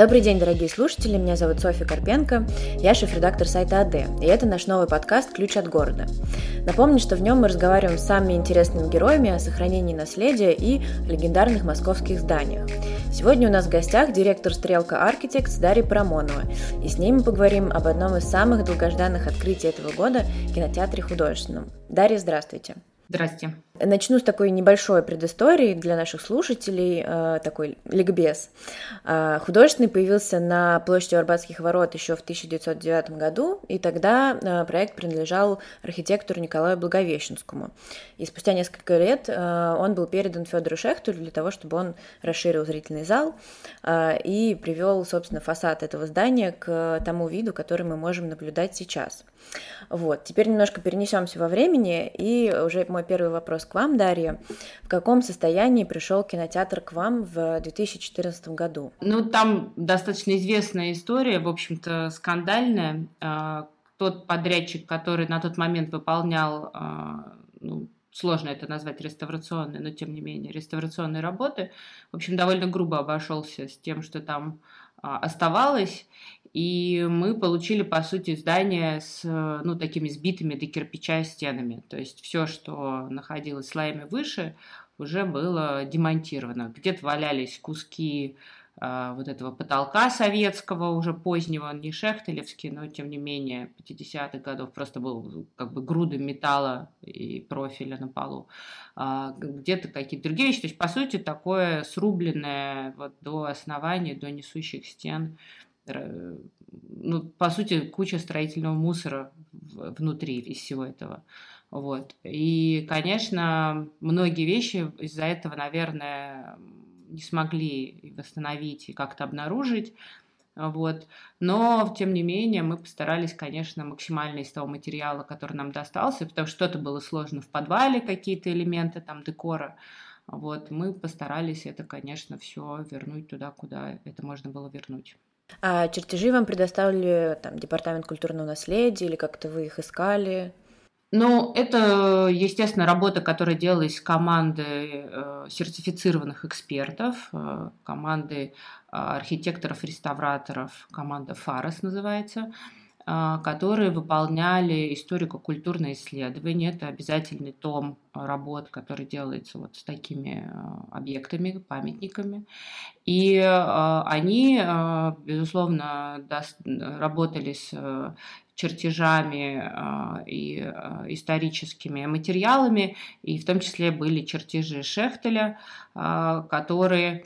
Добрый день, дорогие слушатели, меня зовут Софья Карпенко, я шеф-редактор сайта АД, и это наш новый подкаст «Ключ от города». Напомню, что в нем мы разговариваем с самыми интересными героями о сохранении наследия и легендарных московских зданиях. Сегодня у нас в гостях директор «Стрелка Архитектс» Дарья Парамонова, и с ней мы поговорим об одном из самых долгожданных открытий этого года – кинотеатре художественном. Дарья, здравствуйте. Здрасте. Начну с такой небольшой предыстории для наших слушателей, э, такой ликбез. Э, художественный появился на площади Арбатских ворот еще в 1909 году, и тогда э, проект принадлежал архитектору Николаю Благовещенскому. И спустя несколько лет он был передан Федору Шехтулю для того, чтобы он расширил зрительный зал и привел, собственно, фасад этого здания к тому виду, который мы можем наблюдать сейчас. Вот, теперь немножко перенесемся во времени, и уже мой первый вопрос к вам, Дарья. В каком состоянии пришел кинотеатр к вам в 2014 году? Ну, там достаточно известная история, в общем-то, скандальная. А, тот подрядчик, который на тот момент выполнял, а, ну, сложно это назвать реставрационной, но тем не менее, реставрационные работы, в общем, довольно грубо обошелся с тем, что там а, оставалось, и мы получили, по сути, здание с ну, такими сбитыми до кирпича стенами. То есть все, что находилось слоями выше, уже было демонтировано. Где-то валялись куски э, вот этого потолка советского, уже позднего, не шехтелевский, но тем не менее 50-х годов просто был как бы груды металла и профиля на полу. А, где-то какие-то другие вещи. То есть, по сути, такое срубленное вот до основания, до несущих стен ну, по сути, куча строительного мусора внутри из всего этого. Вот. И, конечно, многие вещи из-за этого, наверное, не смогли восстановить и как-то обнаружить. Вот. Но, тем не менее, мы постарались, конечно, максимально из того материала, который нам достался, потому что что-то было сложно в подвале, какие-то элементы там декора. Вот. Мы постарались это, конечно, все вернуть туда, куда это можно было вернуть. А чертежи вам предоставили там департамент культурного наследия или как-то вы их искали? Ну, это, естественно, работа, которая делалась командой э, сертифицированных экспертов, э, команды э, архитекторов-реставраторов, команда ФАРОС называется. А, которые выполняли историко-культурные исследования. Это обязательный том работ, который делается вот с такими а, объектами, памятниками. И а, они, безусловно, работали с чертежами и историческими материалами, и в том числе были чертежи Шехтеля, которые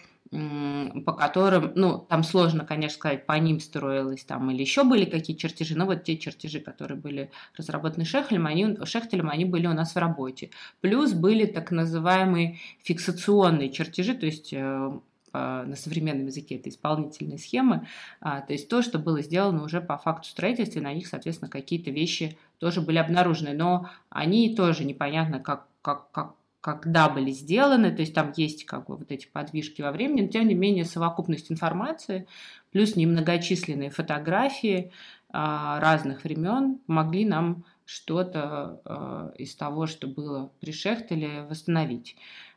по которым, ну, там сложно, конечно, сказать, по ним строилось там или еще были какие чертежи, но вот те чертежи, которые были разработаны Шехтелем, они, Шехтелем, они были у нас в работе. Плюс были так называемые фиксационные чертежи, то есть э, на современном языке это исполнительные схемы, а, то есть то, что было сделано уже по факту строительства, на них, соответственно, какие-то вещи тоже были обнаружены, но они тоже непонятно, как, как, как когда были сделаны, то есть там есть как бы вот эти подвижки во времени, но тем не менее совокупность информации плюс немногочисленные фотографии а, разных времен могли нам что-то а, из того, что было при Шехтеле, восстановить.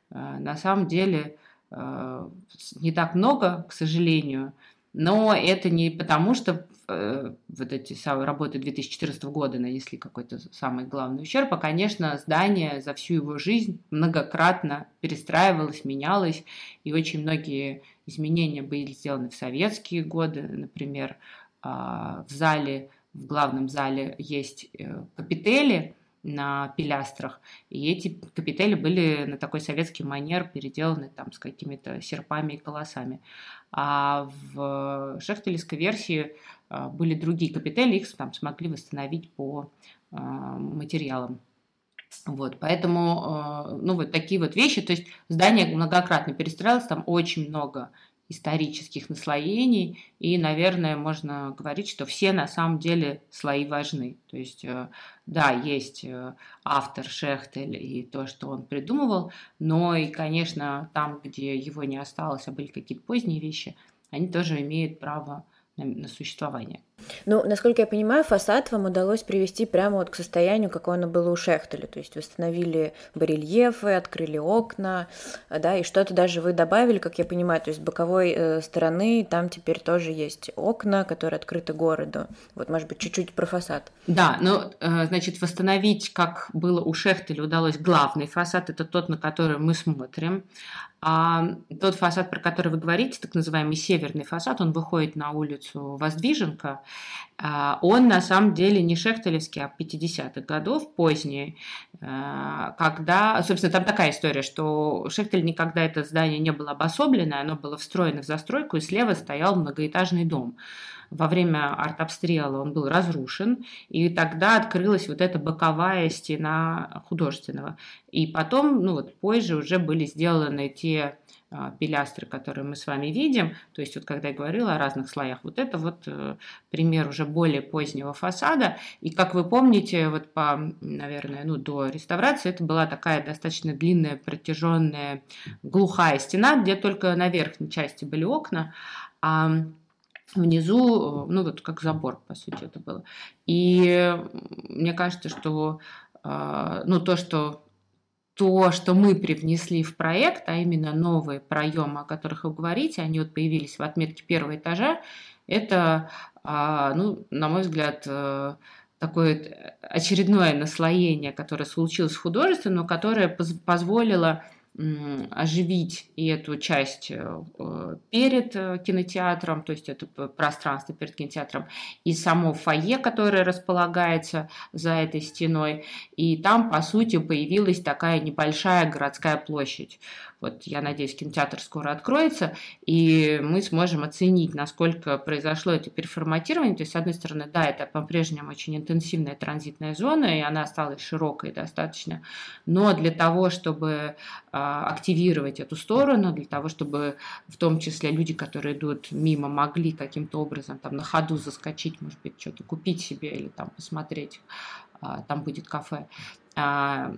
А, на самом деле а, не так много, к сожалению, но это не потому, что э, вот эти самые работы 2014 года нанесли какой-то самый главный ущерб, а, конечно, здание за всю его жизнь многократно перестраивалось, менялось, и очень многие изменения были сделаны в советские годы, например, э, в зале, в главном зале есть э, капители, на пилястрах. И эти капители были на такой советский манер переделаны там с какими-то серпами и колосами. А в шехтелевской версии а, были другие капители, их там смогли восстановить по а, материалам. Вот, поэтому, а, ну, вот такие вот вещи, то есть здание многократно перестраивалось, там очень много исторических наслоений, и, наверное, можно говорить, что все на самом деле слои важны. То есть, э, да, есть э, автор Шехтель и то, что он придумывал, но и, конечно, там, где его не осталось, а были какие-то поздние вещи, они тоже имеют право на, на существование. Ну, насколько я понимаю, фасад вам удалось привести прямо вот к состоянию, какое оно было у Шехтеля. То есть восстановили барельефы, открыли окна, да, и что-то даже вы добавили, как я понимаю, то есть с боковой э, стороны там теперь тоже есть окна, которые открыты городу. Вот, может быть, чуть-чуть про фасад. Да, ну, значит, восстановить, как было у Шехтеля, удалось главный фасад, это тот, на который мы смотрим. А тот фасад, про который вы говорите, так называемый северный фасад, он выходит на улицу Воздвиженка, он на самом деле не шехтелевский, а 50-х годов, поздний, а, когда, собственно, там такая история, что Шехтель никогда это здание не было обособленное, оно было встроено в застройку, и слева стоял многоэтажный дом во время артобстрела он был разрушен, и тогда открылась вот эта боковая стена художественного. И потом, ну вот позже уже были сделаны те а, пилястры, которые мы с вами видим. То есть вот когда я говорила о разных слоях, вот это вот э, пример уже более позднего фасада. И как вы помните, вот по, наверное, ну, до реставрации это была такая достаточно длинная, протяженная, глухая стена, где только на верхней части были окна. А внизу, э, ну вот как забор, по сути, это было. И мне кажется, что э, ну, то, что то, что мы привнесли в проект, а именно новые проемы, о которых вы говорите, они вот появились в отметке первого этажа, это, а, ну, на мой взгляд, э, такое очередное наслоение, которое случилось в художестве, но которое позволило оживить и эту часть э, перед э, кинотеатром, то есть это пространство перед кинотеатром, и само фойе, которое располагается за этой стеной. И там, по сути, появилась такая небольшая городская площадь. Вот я надеюсь, кинотеатр скоро откроется, и мы сможем оценить, насколько произошло это переформатирование. То есть, с одной стороны, да, это по-прежнему очень интенсивная транзитная зона, и она осталась широкой достаточно. Но для того, чтобы а, активировать эту сторону, для того, чтобы в том числе люди, которые идут мимо, могли каким-то образом там на ходу заскочить, может быть, что-то купить себе или там посмотреть, там будет кафе. А,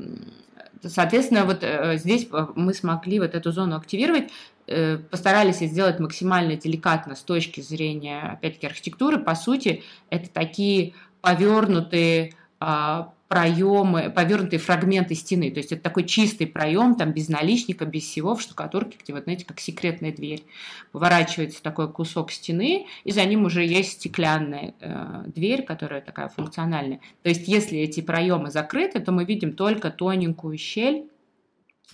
соответственно, вот э, здесь э, мы смогли вот эту зону активировать, э, постарались сделать максимально деликатно с точки зрения, опять-таки, архитектуры. По сути, это такие повернутые а, проемы, повернутые фрагменты стены. То есть это такой чистый проем, там без наличника, без всего, в штукатурке, где вот, знаете, как секретная дверь. Поворачивается такой кусок стены, и за ним уже есть стеклянная э, дверь, которая такая функциональная. То есть если эти проемы закрыты, то мы видим только тоненькую щель,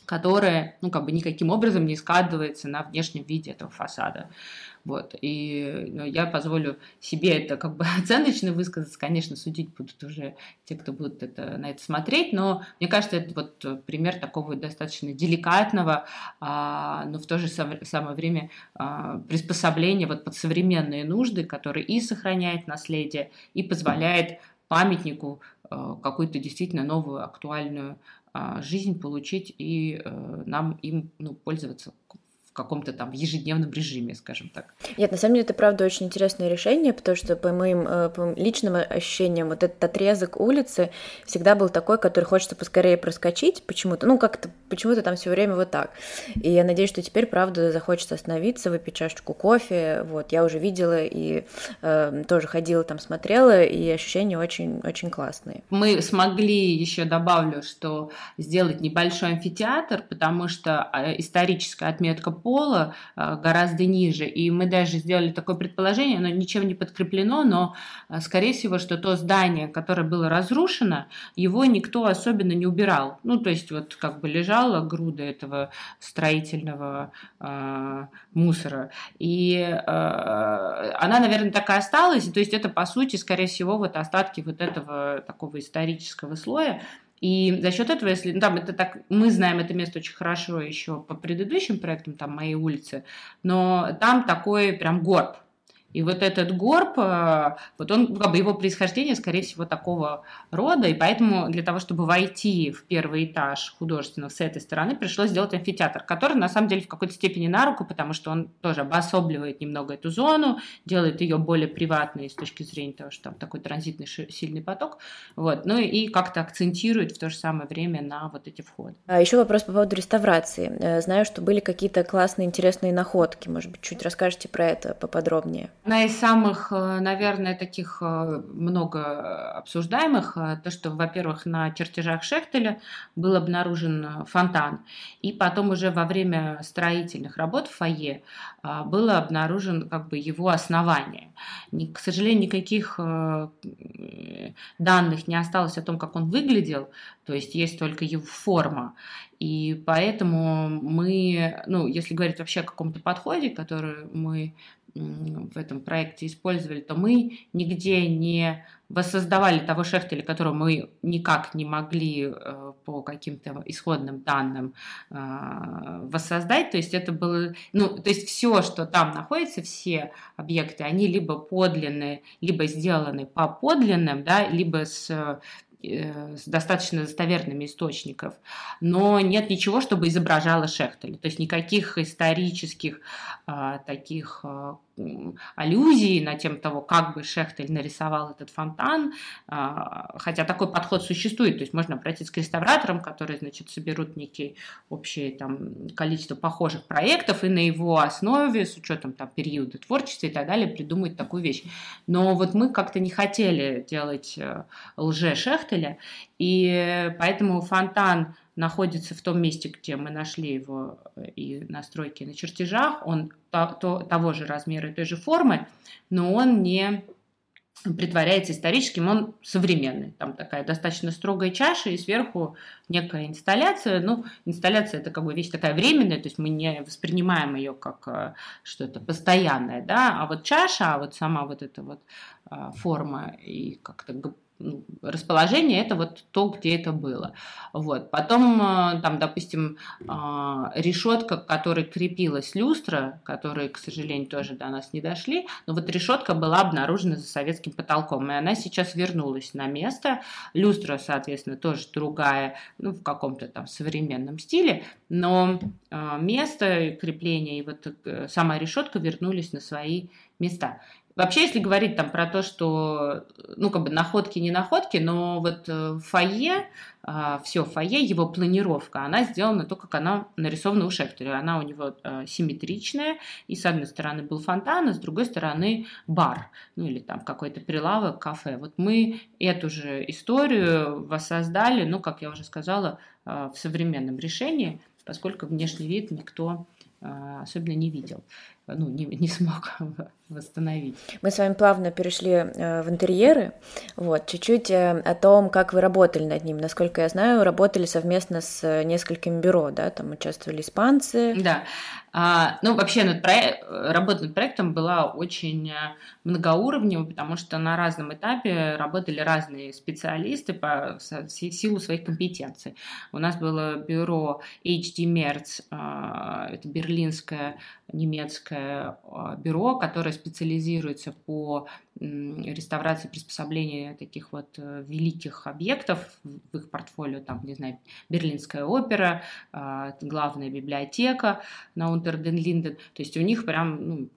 которая, ну, как бы никаким образом не складывается на внешнем виде этого фасада. Вот. И ну, я позволю себе это как бы оценочно высказаться. Конечно, судить будут уже те, кто будут это, на это смотреть, но мне кажется, это вот пример такого достаточно деликатного, а, но в то же самое время а, приспособления вот под современные нужды, который и сохраняет наследие, и позволяет памятнику а, какую-то действительно новую актуальную жизнь получить и э, нам им ну, пользоваться каком-то там ежедневном режиме, скажем так. Нет, на самом деле это правда очень интересное решение, потому что по моим, э, по моим личным ощущениям вот этот отрезок улицы всегда был такой, который хочется поскорее проскочить почему-то, ну как-то почему-то там все время вот так. И я надеюсь, что теперь правда захочется остановиться, выпить чашечку кофе. Вот я уже видела и э, тоже ходила там смотрела, и ощущения очень очень классные. Мы смогли еще добавлю, что сделать небольшой амфитеатр, потому что э, историческая отметка пола э, гораздо ниже. И мы даже сделали такое предположение, оно ничем не подкреплено, но, э, скорее всего, что то здание, которое было разрушено, его никто особенно не убирал. Ну, то есть вот как бы лежала груда этого строительного э, мусора. И э, она, наверное, так и осталась. То есть это, по сути, скорее всего, вот остатки вот этого такого исторического слоя, и за счет этого, если ну, там это так, мы знаем это место очень хорошо еще по предыдущим проектам, там моей улицы, но там такой прям горб, и вот этот горб, э, вот он, как бы его происхождение, скорее всего, такого рода, и поэтому для того, чтобы войти в первый этаж художественного с этой стороны, пришлось сделать амфитеатр, который на самом деле в какой-то степени на руку, потому что он тоже обособливает немного эту зону, делает ее более приватной с точки зрения того, что там такой транзитный сильный поток, вот, ну и как-то акцентирует в то же самое время на вот эти входы. А еще вопрос по поводу реставрации. Э, знаю, что были какие-то классные, интересные находки, может быть, чуть расскажете про это поподробнее. Одна из самых, э, наверное, таких э, много обсуждаемых, э, то, что, во-первых, на чертежах Шехтеля был обнаружен фонтан, и потом уже во время строительных работ в фойе было обнаружен как бы его основание. К сожалению, никаких данных не осталось о том, как он выглядел, то есть есть только его форма. И поэтому мы, ну, если говорить вообще о каком-то подходе, который мы в этом проекте использовали, то мы нигде не воссоздавали того Шехтеля, которого мы никак не могли э, по каким-то исходным данным э, воссоздать. То есть это было, ну, то есть все, что там находится, все объекты, они либо подлинные, либо сделаны по подлинным, да, либо с с достаточно достоверными источников, но нет ничего, чтобы изображало Шехтеля, то есть никаких исторических а, таких а, аллюзий на тему того, как бы Шехтель нарисовал этот фонтан, а, хотя такой подход существует, то есть можно обратиться к реставраторам, которые, значит, соберут некие общее там количество похожих проектов и на его основе, с учетом там периода творчества и так далее, придумать такую вещь. Но вот мы как-то не хотели делать э, Шехтеля, и поэтому фонтан находится в том месте, где мы нашли его э, и настройки на чертежах, он то, то, того же размера и той же формы, но он не притворяется историческим, он современный. Там такая достаточно строгая чаша и сверху некая инсталляция. Ну, инсталляция это как бы вещь такая временная, то есть мы не воспринимаем ее как э, что-то постоянное, да, а вот чаша, а вот сама вот эта вот э, форма и как-то расположение это вот то, где это было. Вот. Потом, э, там, допустим, э, решетка, к которой крепилась люстра, которые, к сожалению, тоже до нас не дошли, но вот решетка была обнаружена за советским потолком, и она сейчас вернулась на место. Люстра, соответственно, тоже другая, ну, в каком-то там современном стиле, но э, место крепления и вот сама решетка вернулись на свои места. Вообще, если говорить там про то, что, ну, как бы находки, не находки, но вот э, фойе, а, все фойе, его планировка, она сделана то, как она нарисована у Шехтера. Она у него э, симметричная, и с одной стороны был фонтан, а с другой стороны бар, ну, или там какой-то прилавок, кафе. Вот мы эту же историю воссоздали, ну, как я уже сказала, э, в современном решении, поскольку внешний вид никто особенно не видел ну, не, не смог восстановить. Мы с вами плавно перешли э, в интерьеры. Вот, чуть-чуть э, о том, как вы работали над ним. Насколько я знаю, работали совместно с несколькими бюро, да, там участвовали испанцы. Да. А, ну, вообще, над проект, работа над проектом была очень э, многоуровневой, потому что на разном этапе работали разные специалисты по силу своих компетенций. У нас было бюро HD Merz, это берлинское немецкое а, бюро, которое специализируется по реставрации, приспособлению таких вот э, великих объектов в их портфолио, там, не знаю, Берлинская опера, а, главная библиотека на Унтерден-Линден, то есть у них прям ну,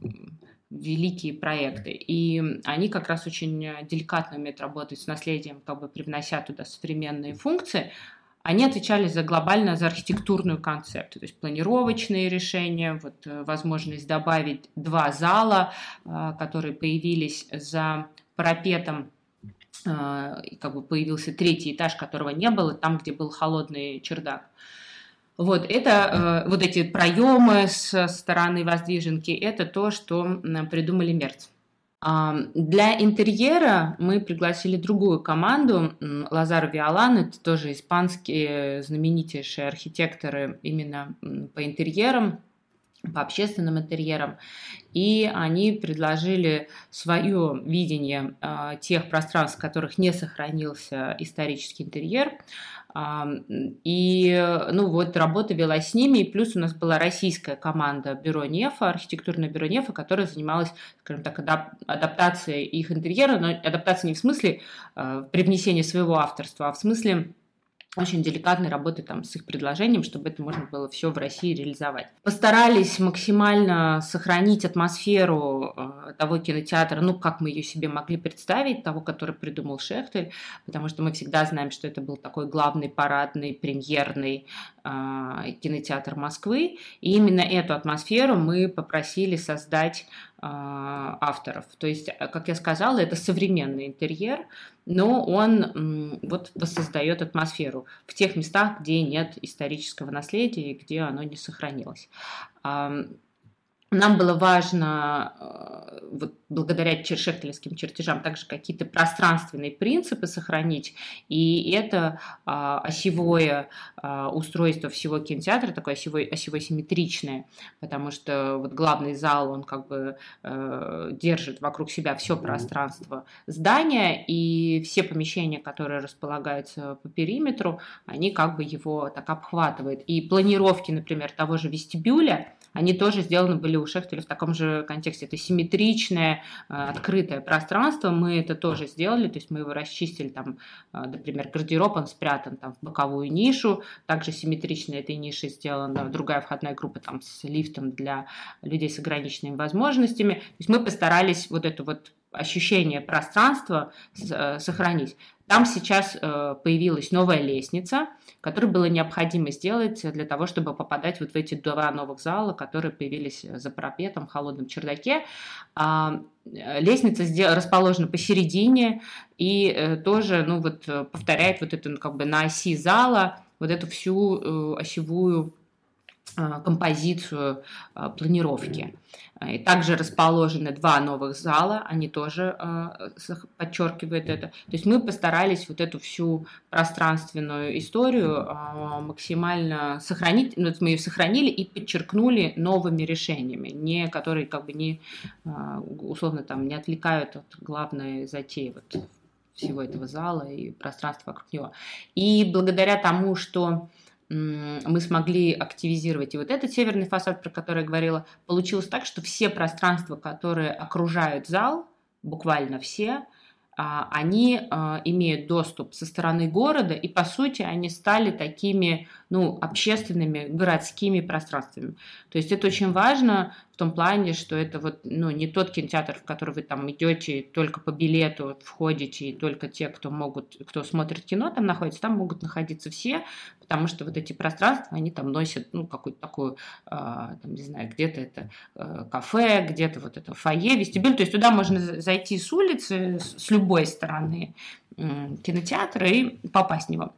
великие проекты. И они как раз очень деликатно умеют работать с наследием, как бы привнося туда современные функции, они отвечали за глобально за архитектурную концепцию, то есть планировочные решения, вот э, возможность добавить два зала, э, которые появились за парапетом э, как бы появился третий этаж, которого не было, там, где был холодный чердак. Вот это, вот эти проемы с стороны воздвиженки, это то, что придумали Мерц. Для интерьера мы пригласили другую команду, Лазар Виолан, это тоже испанские знаменитейшие архитекторы именно по интерьерам, по общественным интерьерам, и они предложили свое видение э, тех пространств, в которых не сохранился исторический интерьер, и, ну, вот работа велась с ними, и плюс у нас была российская команда Бюро Нефа, архитектурное бюро Нефа, которая занималась, скажем так, адаптацией их интерьера, но адаптация не в смысле э, привнесения своего авторства, а в смысле очень деликатной работы там с их предложением, чтобы это можно было все в России реализовать. Постарались максимально сохранить атмосферу э, того кинотеатра, ну, как мы ее себе могли представить, того, который придумал Шехтель, потому что мы всегда знаем, что это был такой главный парадный, премьерный э, кинотеатр Москвы, и именно эту атмосферу мы попросили создать авторов. То есть, как я сказала, это современный интерьер, но он вот воссоздает атмосферу в тех местах, где нет исторического наследия и где оно не сохранилось нам было важно, э, вот, благодаря шехтелевским чертежам, также какие-то пространственные принципы сохранить, и это а, осевое а, устройство всего кинотеатра, такое осевое, осевое симметричное, потому что вот главный зал, он как бы э, держит вокруг себя все пространство здания, и все помещения, которые располагаются по периметру, они как бы его так обхватывают. И планировки, например, того же вестибюля, они тоже сделаны были у Шехтеля в таком же контексте. Это симметричное, э, открытое пространство. Мы это тоже сделали, то есть мы его расчистили, там, э, например, гардероб, он спрятан там в боковую нишу. Также симметрично этой ниши сделана другая входная группа там с лифтом для людей с ограниченными возможностями. То есть мы постарались вот это вот ощущение пространства э, сохранить. Там сейчас э, появилась новая лестница, которую было необходимо сделать для того, чтобы попадать вот в эти два новых зала, которые появились за парапетом в холодном чердаке. А, э, лестница расположена посередине и тоже ну, вот, повторяет вот это ну, как бы на оси зала вот эту всю осевую композицию а, планировки. И также расположены два новых зала, они тоже а, подчеркивают это. То есть мы постарались вот эту всю пространственную историю максимально сохранить, ну, мы ее сохранили и подчеркнули новыми решениями, не, которые как бы не, условно там, не отвлекают от главной затеи вот всего этого зала и пространства вокруг него. И благодаря тому, что мы смогли активизировать и вот этот северный фасад, про который я говорила, получилось так, что все пространства, которые окружают зал, буквально все, а, они а, имеют доступ со стороны города, и по сути они стали такими ну, общественными городскими пространствами. То есть это очень важно том плане, что это вот, ну, не тот кинотеатр, в который вы там идете только по билету входите, и только те, кто могут, кто смотрит кино, там находится, там могут находиться все, потому что вот эти пространства, они там носят, ну, какую-то такую, э, там, не знаю, где-то это э, кафе, где-то вот это фойе, вестибюль, то есть туда можно зайти с улицы, с любой стороны э, кинотеатра и попасть в него.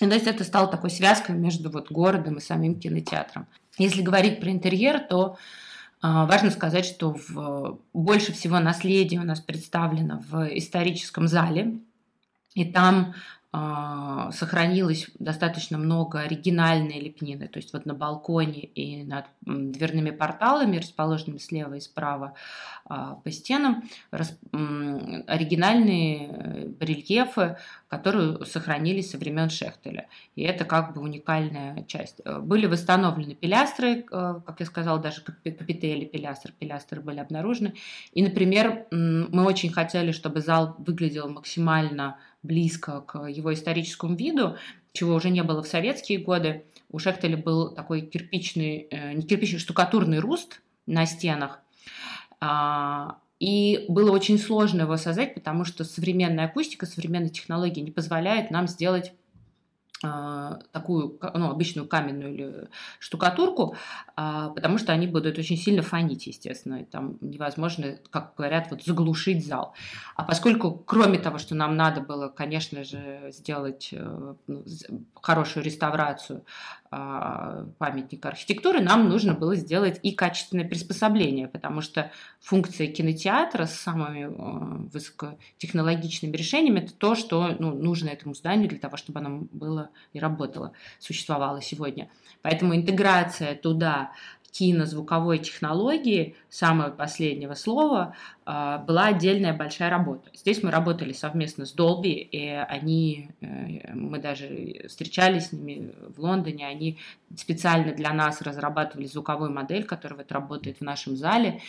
И, то есть это стало такой связкой между вот городом и самим кинотеатром. Если говорить про интерьер, то Важно сказать, что в, больше всего наследия у нас представлено в историческом зале, и там а, сохранилось достаточно много оригинальной лепнины, то есть вот на балконе и над дверными порталами, расположенными слева и справа а, по стенам, оригинальные э, барельефы, которые сохранились со времен Шехтеля. И это как бы уникальная часть. Э, были восстановлены пилястры, э, как я сказала, даже капители пилястр, пилястры были обнаружены. И, например, мы очень хотели, чтобы зал выглядел максимально близко к его историческому виду, чего уже не было в советские годы. У Шехтеля был такой кирпичный, э, не кирпичный, штукатурный руст на стенах. А, и было очень сложно его создать, потому что современная акустика, современная технология не позволяет нам сделать такую ну, обычную каменную или штукатурку, а, потому что они будут очень сильно фонить, естественно. И там невозможно, как говорят, вот заглушить зал. А поскольку, кроме того, что нам надо было, конечно же, сделать э, ну, хорошую реставрацию а, памятника архитектуры, нам нужно было сделать и качественное приспособление, потому что функция кинотеатра с самыми э, высокотехнологичными решениями это то, что ну, нужно этому зданию для того, чтобы оно было и работало, существовало сегодня. Поэтому интеграция туда кинозвуковой технологии, самого последнего слова, а, была отдельная большая работа. Здесь мы работали совместно с Dolby, и они, э, мы даже встречались с ними в Лондоне, они специально для нас разрабатывали звуковую модель, которая вот работает в нашем зале.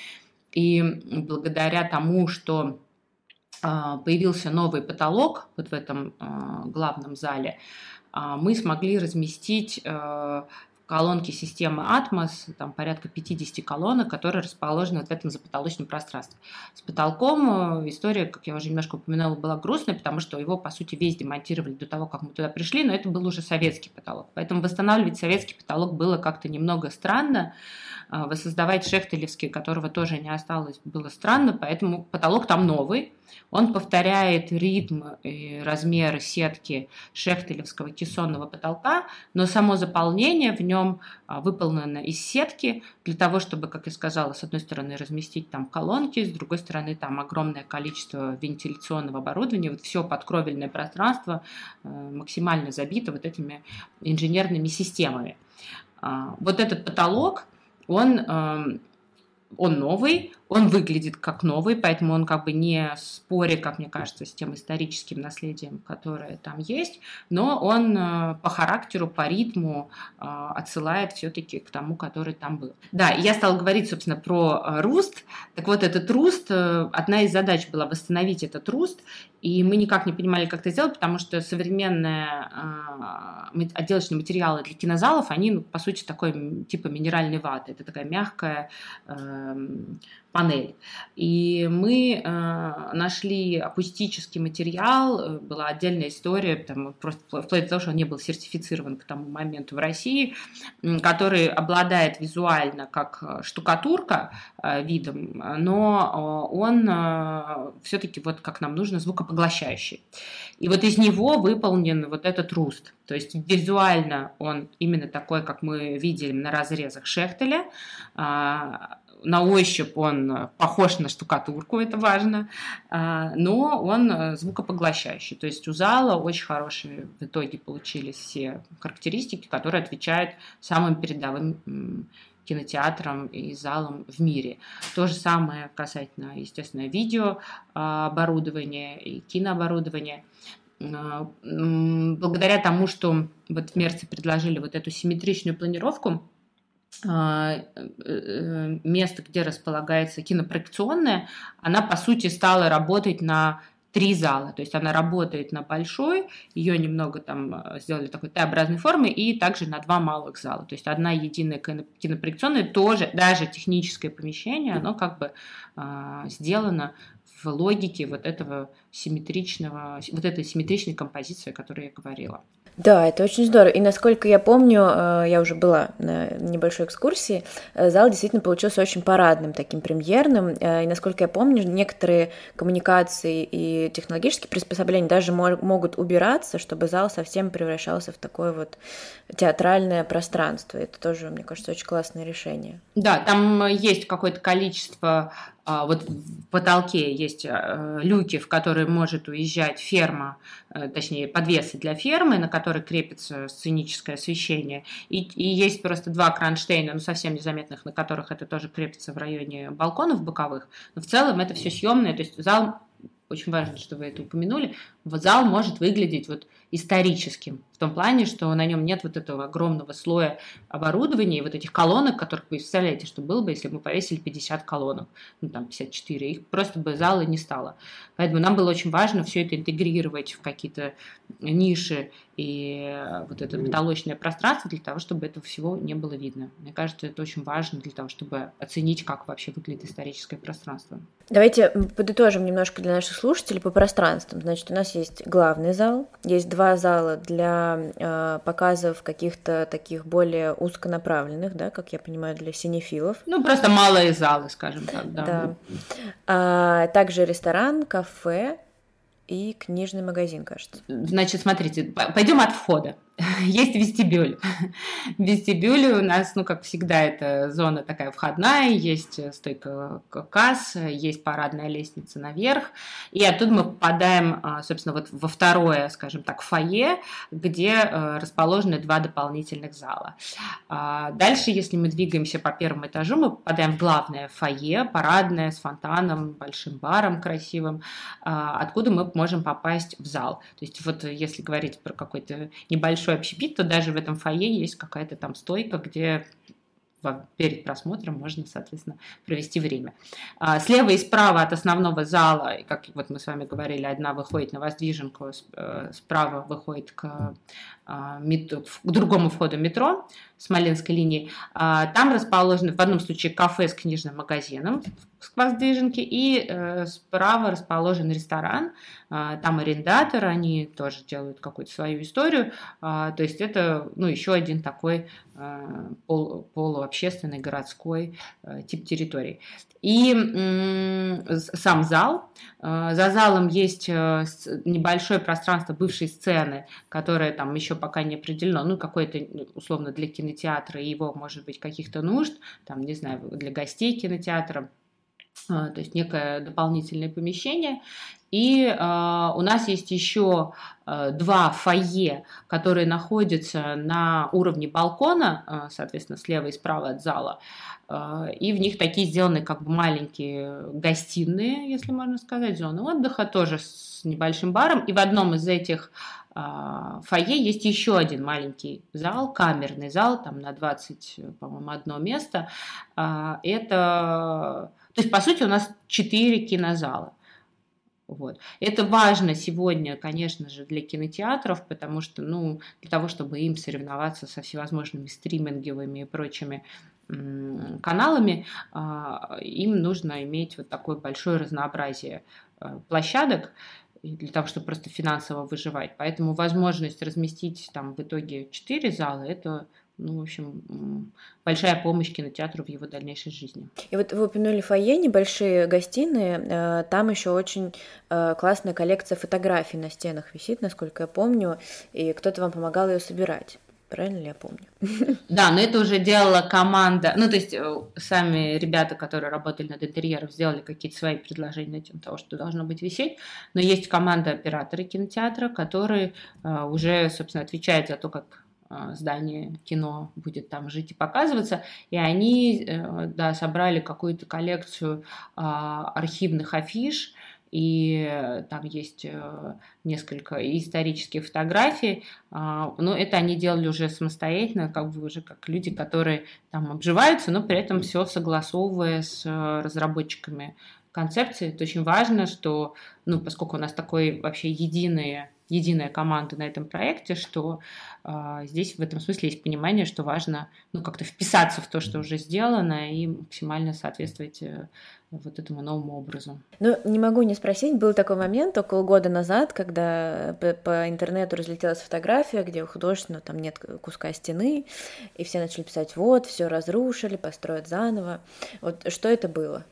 И благодаря тому, что а, появился новый потолок вот в этом а, главном зале, мы смогли разместить э, колонки системы Atmos, там порядка 50 колонок, которые расположены вот в этом запотолочном пространстве. С потолком э, история, как я уже немножко упоминала, была грустная, потому что его, по сути, весь демонтировали до того, как мы туда пришли, но это был уже советский потолок. Поэтому восстанавливать советский потолок было как-то немного странно, воссоздавать Шехтелевский, которого тоже не осталось, было странно, поэтому потолок там новый, он повторяет ритм и размеры сетки шехтелевского кессонного потолка, но само заполнение в нем а, выполнено из сетки для того, чтобы, как я сказала, с одной стороны разместить там колонки, с другой стороны там огромное количество вентиляционного оборудования, вот все подкровельное пространство э, максимально забито вот этими инженерными системами. А, вот этот потолок, он эм, он новый, он выглядит как новый, поэтому он как бы не спорит, как мне кажется, с тем историческим наследием, которое там есть, но он э, по характеру, по ритму э, отсылает все-таки к тому, который там был. Да, я стала говорить, собственно, про э, руст. Так вот, этот руст, одна из задач была восстановить этот руст, и мы никак не понимали, как это сделать, потому что современные отделочные материалы для кинозалов, они, ну, по сути, такой типа минеральной ваты. Это такая мягкая эм, панель. И мы э, нашли акустический материал, э, была отдельная история, там, просто вплоть до того, что он не был сертифицирован к тому моменту в России, который обладает визуально как э, штукатурка э, видом, но э, он э, все-таки вот как нам нужно звукопоглощающий. И вот из него выполнен вот этот руст. То есть визуально он именно такой, как мы видели на разрезах Шехтеля, а, на ощупь он э, похож на штукатурку, это важно, а, но он э, звукопоглощающий. То есть у зала очень хорошие в итоге получились все характеристики, которые отвечают самым передовым кинотеатрам и залам в мире. То же самое касательно, естественно, видеооборудования и кинооборудования. А, благодаря тому, что вот в Мерце предложили вот эту симметричную планировку, а, э, э, место, где располагается кинопроекционная, она, по сути, стала работать на три зала. То есть она работает на большой, ее немного там э, сделали такой Т-образной формы, и также на два малых зала. То есть одна единая кинопроекционная, тоже, даже техническое помещение, оно как бы э, сделано в логике вот этого симметричного, вот этой симметричной композиции, о которой я говорила. Да, это очень здорово. И насколько я помню, э, я уже была на небольшой экскурсии, э, зал действительно получился очень парадным, таким премьерным. Э, и насколько я помню, некоторые коммуникации и технологические приспособления даже могут убираться, чтобы зал совсем превращался в такое вот театральное пространство. Это тоже, мне кажется, очень классное решение. Да, там есть какое-то количество вот в потолке есть э, люки, в которые может уезжать ферма, э, точнее подвесы для фермы, на которые крепится сценическое освещение. И, и есть просто два кронштейна, ну совсем незаметных, на которых это тоже крепится в районе балконов боковых. Но в целом это все съемное, то есть зал очень важно, что вы это упомянули, вот зал может выглядеть вот историческим, в том плане, что на нем нет вот этого огромного слоя оборудования и вот этих колонок, которых вы представляете, что было бы, если бы мы повесили 50 колонок, ну там 54, их просто бы зала не стало. Поэтому нам было очень важно все это интегрировать в какие-то ниши и вот это потолочное пространство для того, чтобы этого всего не было видно. Мне кажется, это очень важно для того, чтобы оценить, как вообще выглядит историческое пространство. Давайте подытожим немножко для наших слушателей по пространствам. Значит, у нас есть главный зал, есть два зала для э, показов каких-то таких более узконаправленных, да, как я понимаю, для синефилов. Ну, просто малые залы, скажем так, да. да. А, также ресторан, кафе, и книжный магазин, кажется. Значит, смотрите, пойдем от входа. Есть вестибюль. В вестибюле у нас, ну, как всегда, это зона такая входная, есть стойка касс, есть парадная лестница наверх, и оттуда мы попадаем, а, собственно, вот во второе, скажем так, фойе, где э, расположены два дополнительных зала. А, дальше, если мы двигаемся по первому этажу, мы попадаем в главное фойе, парадное, с фонтаном, большим баром красивым, а, откуда мы можем попасть в зал. То есть вот если говорить про какой-то небольшой общепит, то даже в этом фойе есть какая-то там стойка, где перед просмотром можно, соответственно, провести время. А, слева и справа от основного зала, как вот мы с вами говорили, одна выходит на воздвиженку, э, справа выходит к, к другому входу метро, Смоленской линии. А, там расположены в одном случае кафе с книжным магазином с воздвиженки, и э, справа расположен ресторан, там арендатор, они тоже делают какую-то свою историю, то есть это ну, еще один такой пол, полу общественный, городской э, тип территории. И сам зал. Э, за залом есть небольшое пространство бывшей сцены, которое там еще пока не определено, ну, какое-то, условно, для кинотеатра и его, может быть, каких-то нужд, там, не знаю, для гостей кинотеатра, то есть некое дополнительное помещение. И э, у нас есть еще э, два фойе, которые находятся на уровне балкона, э, соответственно, слева и справа от зала. Э, и в них такие сделаны как бы маленькие гостиные, если можно сказать, зоны отдыха, тоже с небольшим баром. И в одном из этих э, фойе есть еще один маленький зал, камерный зал, там на 20, по-моему, одно место. Э, это... То есть, по сути, у нас четыре кинозала. Вот. Это важно сегодня, конечно же, для кинотеатров, потому что, ну, для того, чтобы им соревноваться со всевозможными стриминговыми и прочими каналами, а, им нужно иметь вот такое большое разнообразие а, площадок, для того, чтобы просто финансово выживать. Поэтому возможность разместить там в итоге четыре зала, это ну, в общем, большая помощь кинотеатру в его дальнейшей жизни. И вот вы упомянули фойе, небольшие гостиные, э, там еще очень э, классная коллекция фотографий на стенах висит, насколько я помню, и кто-то вам помогал ее собирать. Правильно ли я помню? Да, но это уже делала команда. Ну, то есть э, сами ребята, которые работали над интерьером, сделали какие-то свои предложения на тему того, что должно быть висеть. Но есть команда операторы кинотеатра, которые уже, собственно, отвечают за то, как здание кино будет там жить и показываться, и они, э, да, собрали какую-то коллекцию а, архивных афиш, и там есть э, несколько исторических фотографий, а, но это они делали уже самостоятельно, как бы уже как люди, которые там обживаются, но при этом все согласовывая с э, разработчиками концепции. Это очень важно, что, ну, поскольку у нас такой вообще единый единая команда на этом проекте, что э, здесь в этом смысле есть понимание, что важно ну, как-то вписаться в то, что уже сделано, и максимально соответствовать э, вот этому новому образу. Ну, не могу не спросить, был такой момент около года назад, когда по, по интернету разлетелась фотография, где у художественного там нет куска стены, и все начали писать, вот, все разрушили, построят заново. Вот что это было?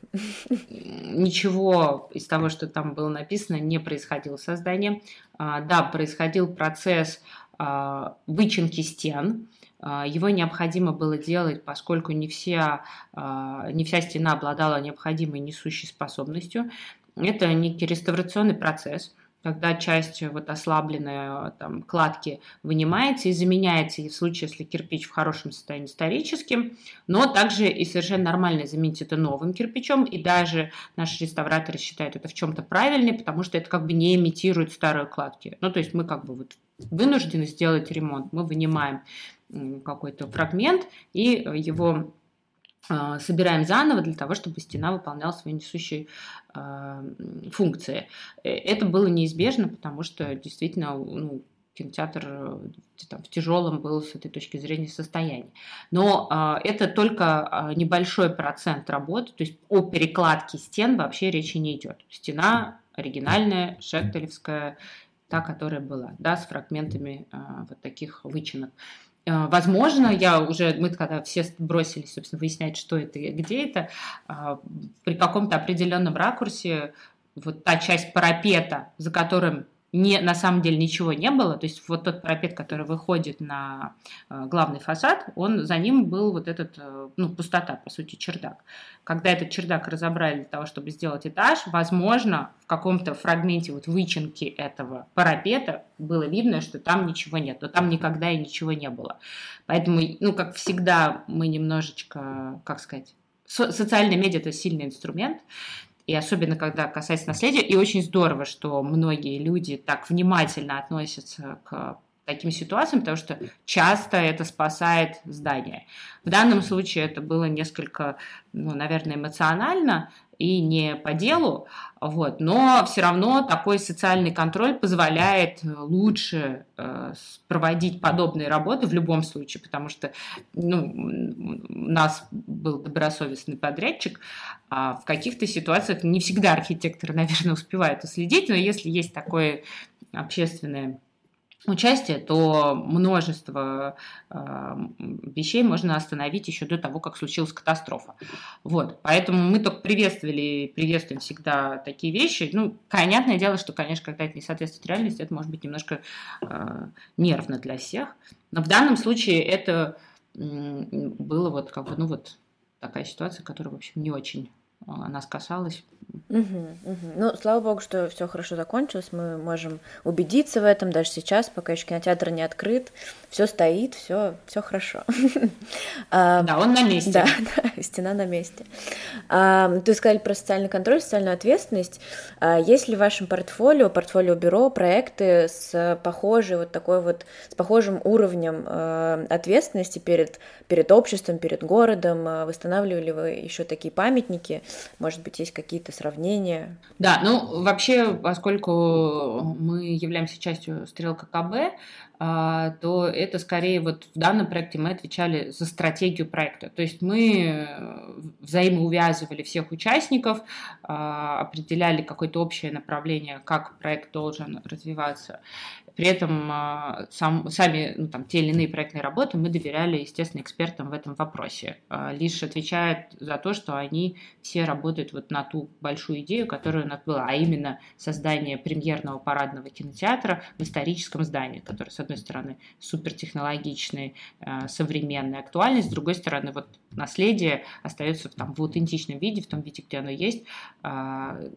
Ничего из того, что там было написано, не происходило создание. А, да, происходил процесс а, вычинки стен, его необходимо было делать, поскольку не вся, а, не вся стена обладала необходимой несущей способностью. Это некий реставрационный процесс, когда часть вот ослабленной там, кладки вынимается и заменяется, и в случае, если кирпич в хорошем состоянии историческим, но также и совершенно нормально заменить это новым кирпичом, и даже наши реставраторы считают это в чем-то правильнее, потому что это как бы не имитирует старые кладки. Ну, то есть мы как бы вот вынуждены сделать ремонт, мы вынимаем какой-то фрагмент и его а, собираем заново для того, чтобы стена выполняла свои несущие а, функции. Э, это было неизбежно, потому что действительно ну, кинотеатр э, там, в тяжелом был с этой точки зрения состоянии. Но э, это только небольшой процент работы, то есть о перекладке стен вообще речи не идет. Стена оригинальная, шектелевская, та, которая была, да, с фрагментами э, вот таких вычинок. А, возможно, я уже, мы когда все бросились, собственно, выяснять, что это и где это, а, при каком-то определенном ракурсе вот та часть парапета, за которым не, на самом деле ничего не было, то есть вот тот парапет, который выходит на э, главный фасад, он, за ним был вот этот, э, ну, пустота, по сути, чердак. Когда этот чердак разобрали для того, чтобы сделать этаж, возможно, в каком-то фрагменте вот вычинки этого парапета было видно, что там ничего нет, но там никогда и ничего не было. Поэтому, ну, как всегда, мы немножечко, как сказать, социальные медиа – это сильный инструмент, и особенно когда касается наследия. И очень здорово, что многие люди так внимательно относятся к таким ситуациям, потому что часто это спасает здание. В данном случае это было несколько, ну, наверное, эмоционально, и не по делу, вот, но все равно такой социальный контроль позволяет лучше э, проводить подобные работы в любом случае, потому что ну, у нас был добросовестный подрядчик, а в каких-то ситуациях не всегда архитекторы, наверное, успевают уследить, но если есть такое общественное участие, то множество э, вещей можно остановить еще до того, как случилась катастрофа. Вот, поэтому мы только приветствовали, приветствуем всегда такие вещи. Ну, понятное дело, что, конечно, когда это не соответствует реальности, это может быть немножко э, нервно для всех. Но в данном случае это э, было вот как бы, ну вот такая ситуация, которая, в общем, не очень а, нас касалась. Угу, угу. Ну, слава богу, что все хорошо закончилось. Мы можем убедиться в этом даже сейчас, пока еще кинотеатр не открыт. Все стоит, все, все хорошо. А, да, он на месте. Да, да, стена на месте. А, ты сказали про социальный контроль, социальную ответственность. Есть ли в вашем портфолио, портфолио бюро, проекты с похожей вот такой вот, с похожим уровнем ответственности перед, перед обществом, перед городом? Восстанавливали вы еще такие памятники? Может быть, есть какие-то сравнения? Да, ну вообще, поскольку мы являемся частью стрелка КБ, а, то это скорее вот в данном проекте мы отвечали за стратегию проекта. То есть мы взаимоувязывали всех участников, а, определяли какое-то общее направление, как проект должен развиваться. При этом а, сам, сами ну, там, те или иные проектные работы мы доверяли, естественно, экспертам в этом вопросе. А, лишь отвечает за то, что они все работают вот на ту большую идею, которая у нас была, а именно создание премьерного парадного кинотеатра в историческом здании, который, с одной стороны, супертехнологичный, а, современный, актуальный, с другой стороны, вот наследие остается там, в аутентичном виде, в том виде, где оно есть,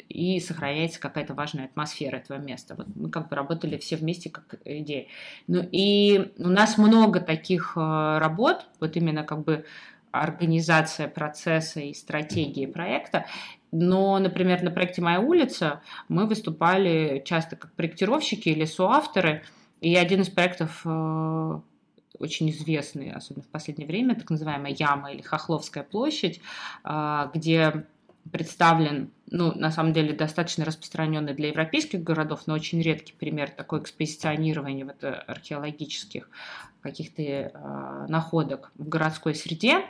и сохраняется какая-то важная атмосфера этого места. Вот мы как бы работали все вместе как идея. Ну и у нас много таких э, работ, вот именно как бы организация процесса и стратегии проекта. Но, например, на проекте «Моя улица» мы выступали часто как проектировщики или соавторы, и один из проектов э, очень известный, особенно в последнее время, так называемая Яма или Хохловская площадь, э, где представлен, ну, на самом деле, достаточно распространенный для европейских городов, но очень редкий пример такой экспозиционирования вот, э, археологических каких-то э, находок в городской среде.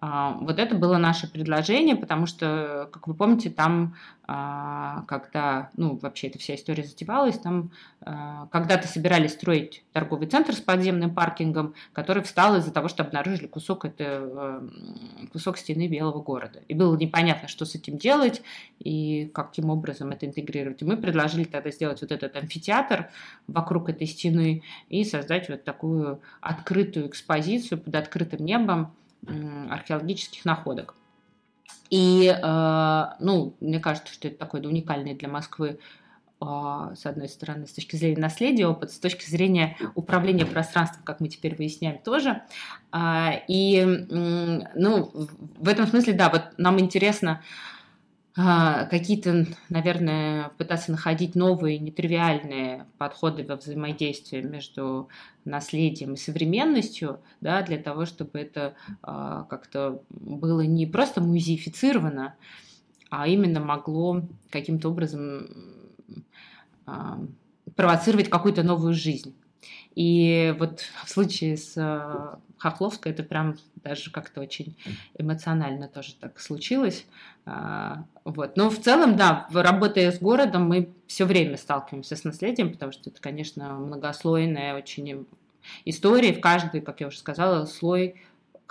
Э, вот это было наше предложение, потому что, как вы помните, там, э, когда, ну, вообще эта вся история затевалась, там э, когда-то собирались строить торговый центр с подземным паркингом, который встал из-за того, что обнаружили кусок, это, э, кусок стены Белого города. И было непонятно, что с этим делать и каким образом это интегрировать. И мы предложили тогда сделать вот этот амфитеатр вокруг этой стены и создать вот такую открытую экспозицию под открытым небом археологических находок. И, э, ну, мне кажется, что это такой уникальный для Москвы а, с одной стороны, с точки зрения наследия опыт, с точки зрения управления пространством, как мы теперь выясняем, тоже. А, и, ну, в этом смысле, да, вот нам интересно, какие-то, наверное, пытаться находить новые нетривиальные подходы во взаимодействии между наследием и современностью, да, для того, чтобы это а, как-то было не просто музеифицировано, а именно могло каким-то образом а, провоцировать какую-то новую жизнь. И вот в случае с Хохловской это прям даже как-то очень эмоционально тоже так случилось. А, вот. Но в целом, да, работая с городом, мы все время сталкиваемся с наследием, потому что это, конечно, многослойная очень история. В каждой, как я уже сказала, слой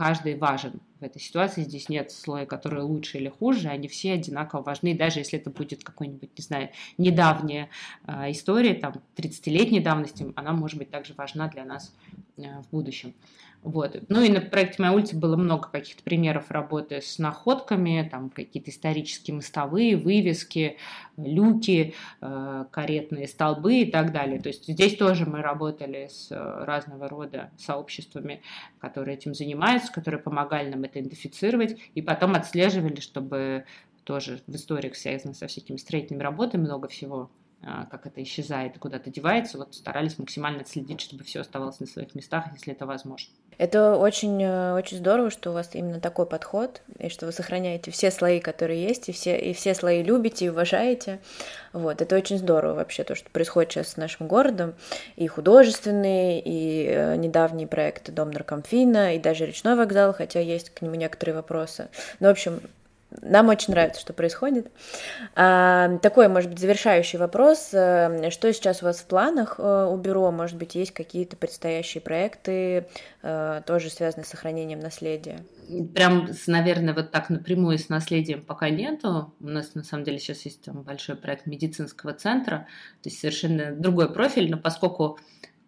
каждый важен в этой ситуации. Здесь нет слоя, который лучше или хуже, они все одинаково важны, даже если это будет какой-нибудь, не знаю, недавняя э, история, там, 30-летней давности, она может быть также важна для нас э, в будущем. Вот. Ну и на проекте «Моя улица» было много каких-то примеров работы с находками, там какие-то исторические мостовые, вывески, люки, э, каретные столбы и так далее. То есть здесь тоже мы работали с э, разного рода сообществами, которые этим занимаются, которые помогали нам это идентифицировать, и потом отслеживали, чтобы тоже в историях связано со всякими строительными работами много всего как это исчезает, куда-то девается, вот старались максимально отследить, чтобы все оставалось на своих местах, если это возможно. Это очень, э, очень здорово, что у вас именно такой подход, и что вы сохраняете все слои, которые есть, и все, и все слои любите и уважаете. Вот, это очень здорово вообще, то, что происходит сейчас с нашим городом, и художественные, и э, недавние проекты Дом Наркомфина, и даже речной вокзал, хотя есть к нему некоторые вопросы. Ну, в общем, нам очень нравится, что происходит. А, такой, может быть, завершающий вопрос. Э, что сейчас у вас в планах э, у бюро? Может быть, есть какие-то предстоящие проекты, э, тоже связанные с сохранением наследия? Прям, наверное, вот так напрямую с наследием пока нету. У нас, на самом деле, сейчас есть там большой проект медицинского центра, то есть совершенно другой профиль, но поскольку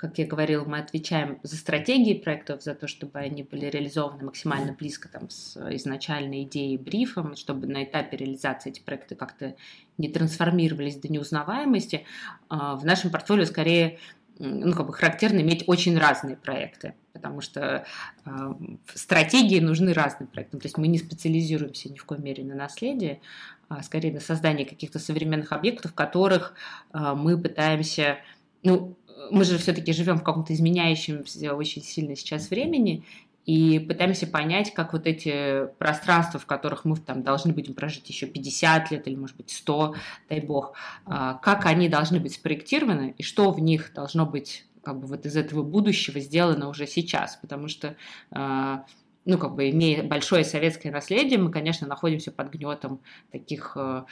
как я говорила, мы отвечаем за стратегии проектов, за то, чтобы они были реализованы максимально близко там, с изначальной идеей брифом, чтобы на этапе реализации эти проекты как-то не трансформировались до неузнаваемости. А, в нашем портфолио скорее ну, как бы характерно иметь очень разные проекты, потому что э, стратегии нужны разным проектам. То есть мы не специализируемся ни в коей мере на наследии, а скорее на создании каких-то современных объектов, в которых э, мы пытаемся ну, мы же все-таки живем в каком-то изменяющемся очень сильно сейчас времени, и пытаемся понять, как вот эти пространства, в которых мы там должны будем прожить еще 50 лет или, может быть, 100, дай бог, а, как они должны быть спроектированы и что в них должно быть как бы вот из этого будущего сделано уже сейчас, потому что а, ну, как бы имея большое советское наследие, мы, конечно, находимся под гнетом таких а,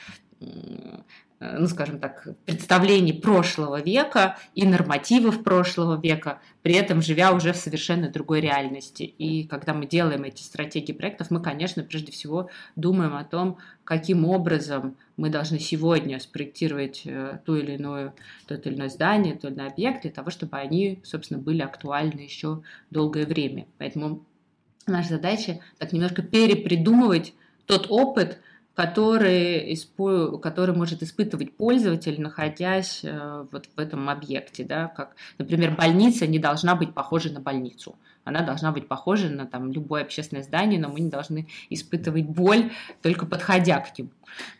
ну, скажем так, представлений прошлого века и нормативов прошлого века, при этом живя уже в совершенно другой реальности. И когда мы делаем эти стратегии проектов, мы, конечно, прежде всего думаем о том, каким образом мы должны сегодня спроектировать э, ту или иную, тот или иное здание, тот или иной объект для того, чтобы они, собственно, были актуальны еще долгое время. Поэтому наша задача так немножко перепридумывать тот опыт, который, испо... который может испытывать пользователь, находясь э, вот в этом объекте. Да? Как, например, больница не должна быть похожа на больницу. Она должна быть похожа на там, любое общественное здание, но мы не должны испытывать боль, только подходя к нему.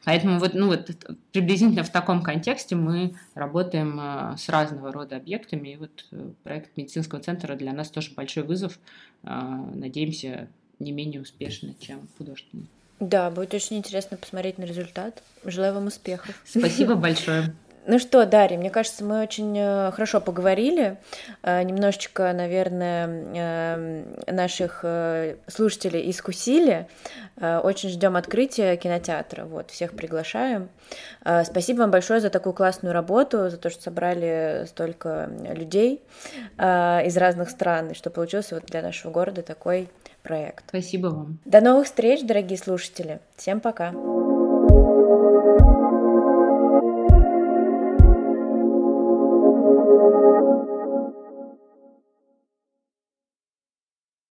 Поэтому вот, ну, вот приблизительно в таком контексте мы работаем э, с разного рода объектами. И вот э, проект медицинского центра для нас тоже большой вызов. Надеемся, не менее успешный, чем художественный. Да, будет очень интересно посмотреть на результат. Желаю вам успехов. Спасибо большое. Ну что, Дарья, мне кажется, мы очень э, хорошо поговорили. Э, немножечко, наверное, э, наших слушателей искусили. Очень ждем открытия кинотеатра. Вот, всех приглашаем. Спасибо вам большое за такую классную работу, за то, что собрали столько людей из разных стран, и что получился вот для нашего города такой проект. Спасибо вам. До новых встреч, дорогие слушатели. Всем пока.